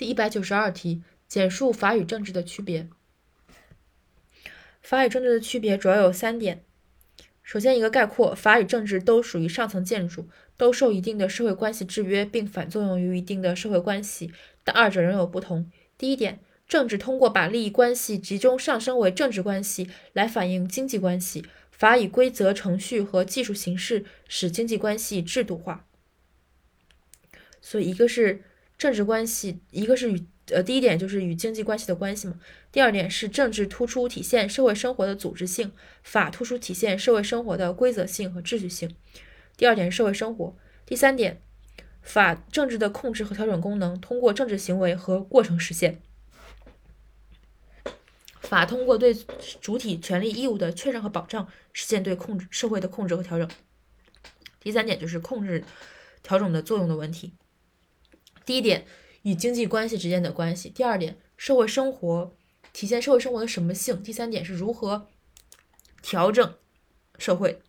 第一百九十二题，简述法与政治的区别。法与政治的区别主要有三点。首先，一个概括，法与政治都属于上层建筑，都受一定的社会关系制约，并反作用于一定的社会关系，但二者仍有不同。第一点，政治通过把利益关系集中上升为政治关系来反映经济关系，法以规则、程序和技术形式使经济关系制度化。所以，一个是政治关系，一个是与呃，第一点就是与经济关系的关系嘛。第二点是政治突出体现社会生活的组织性，法突出体现社会生活的规则性和秩序性。第二点是社会生活。第三点，法政治的控制和调整功能通过政治行为和过程实现。法通过对主体权利义务的确认和保障，实现对控制社会的控制和调整。第三点就是控制调整的作用的问题。第一点。与经济关系之间的关系。第二点，社会生活体现社会生活的什么性？第三点是如何调整社会。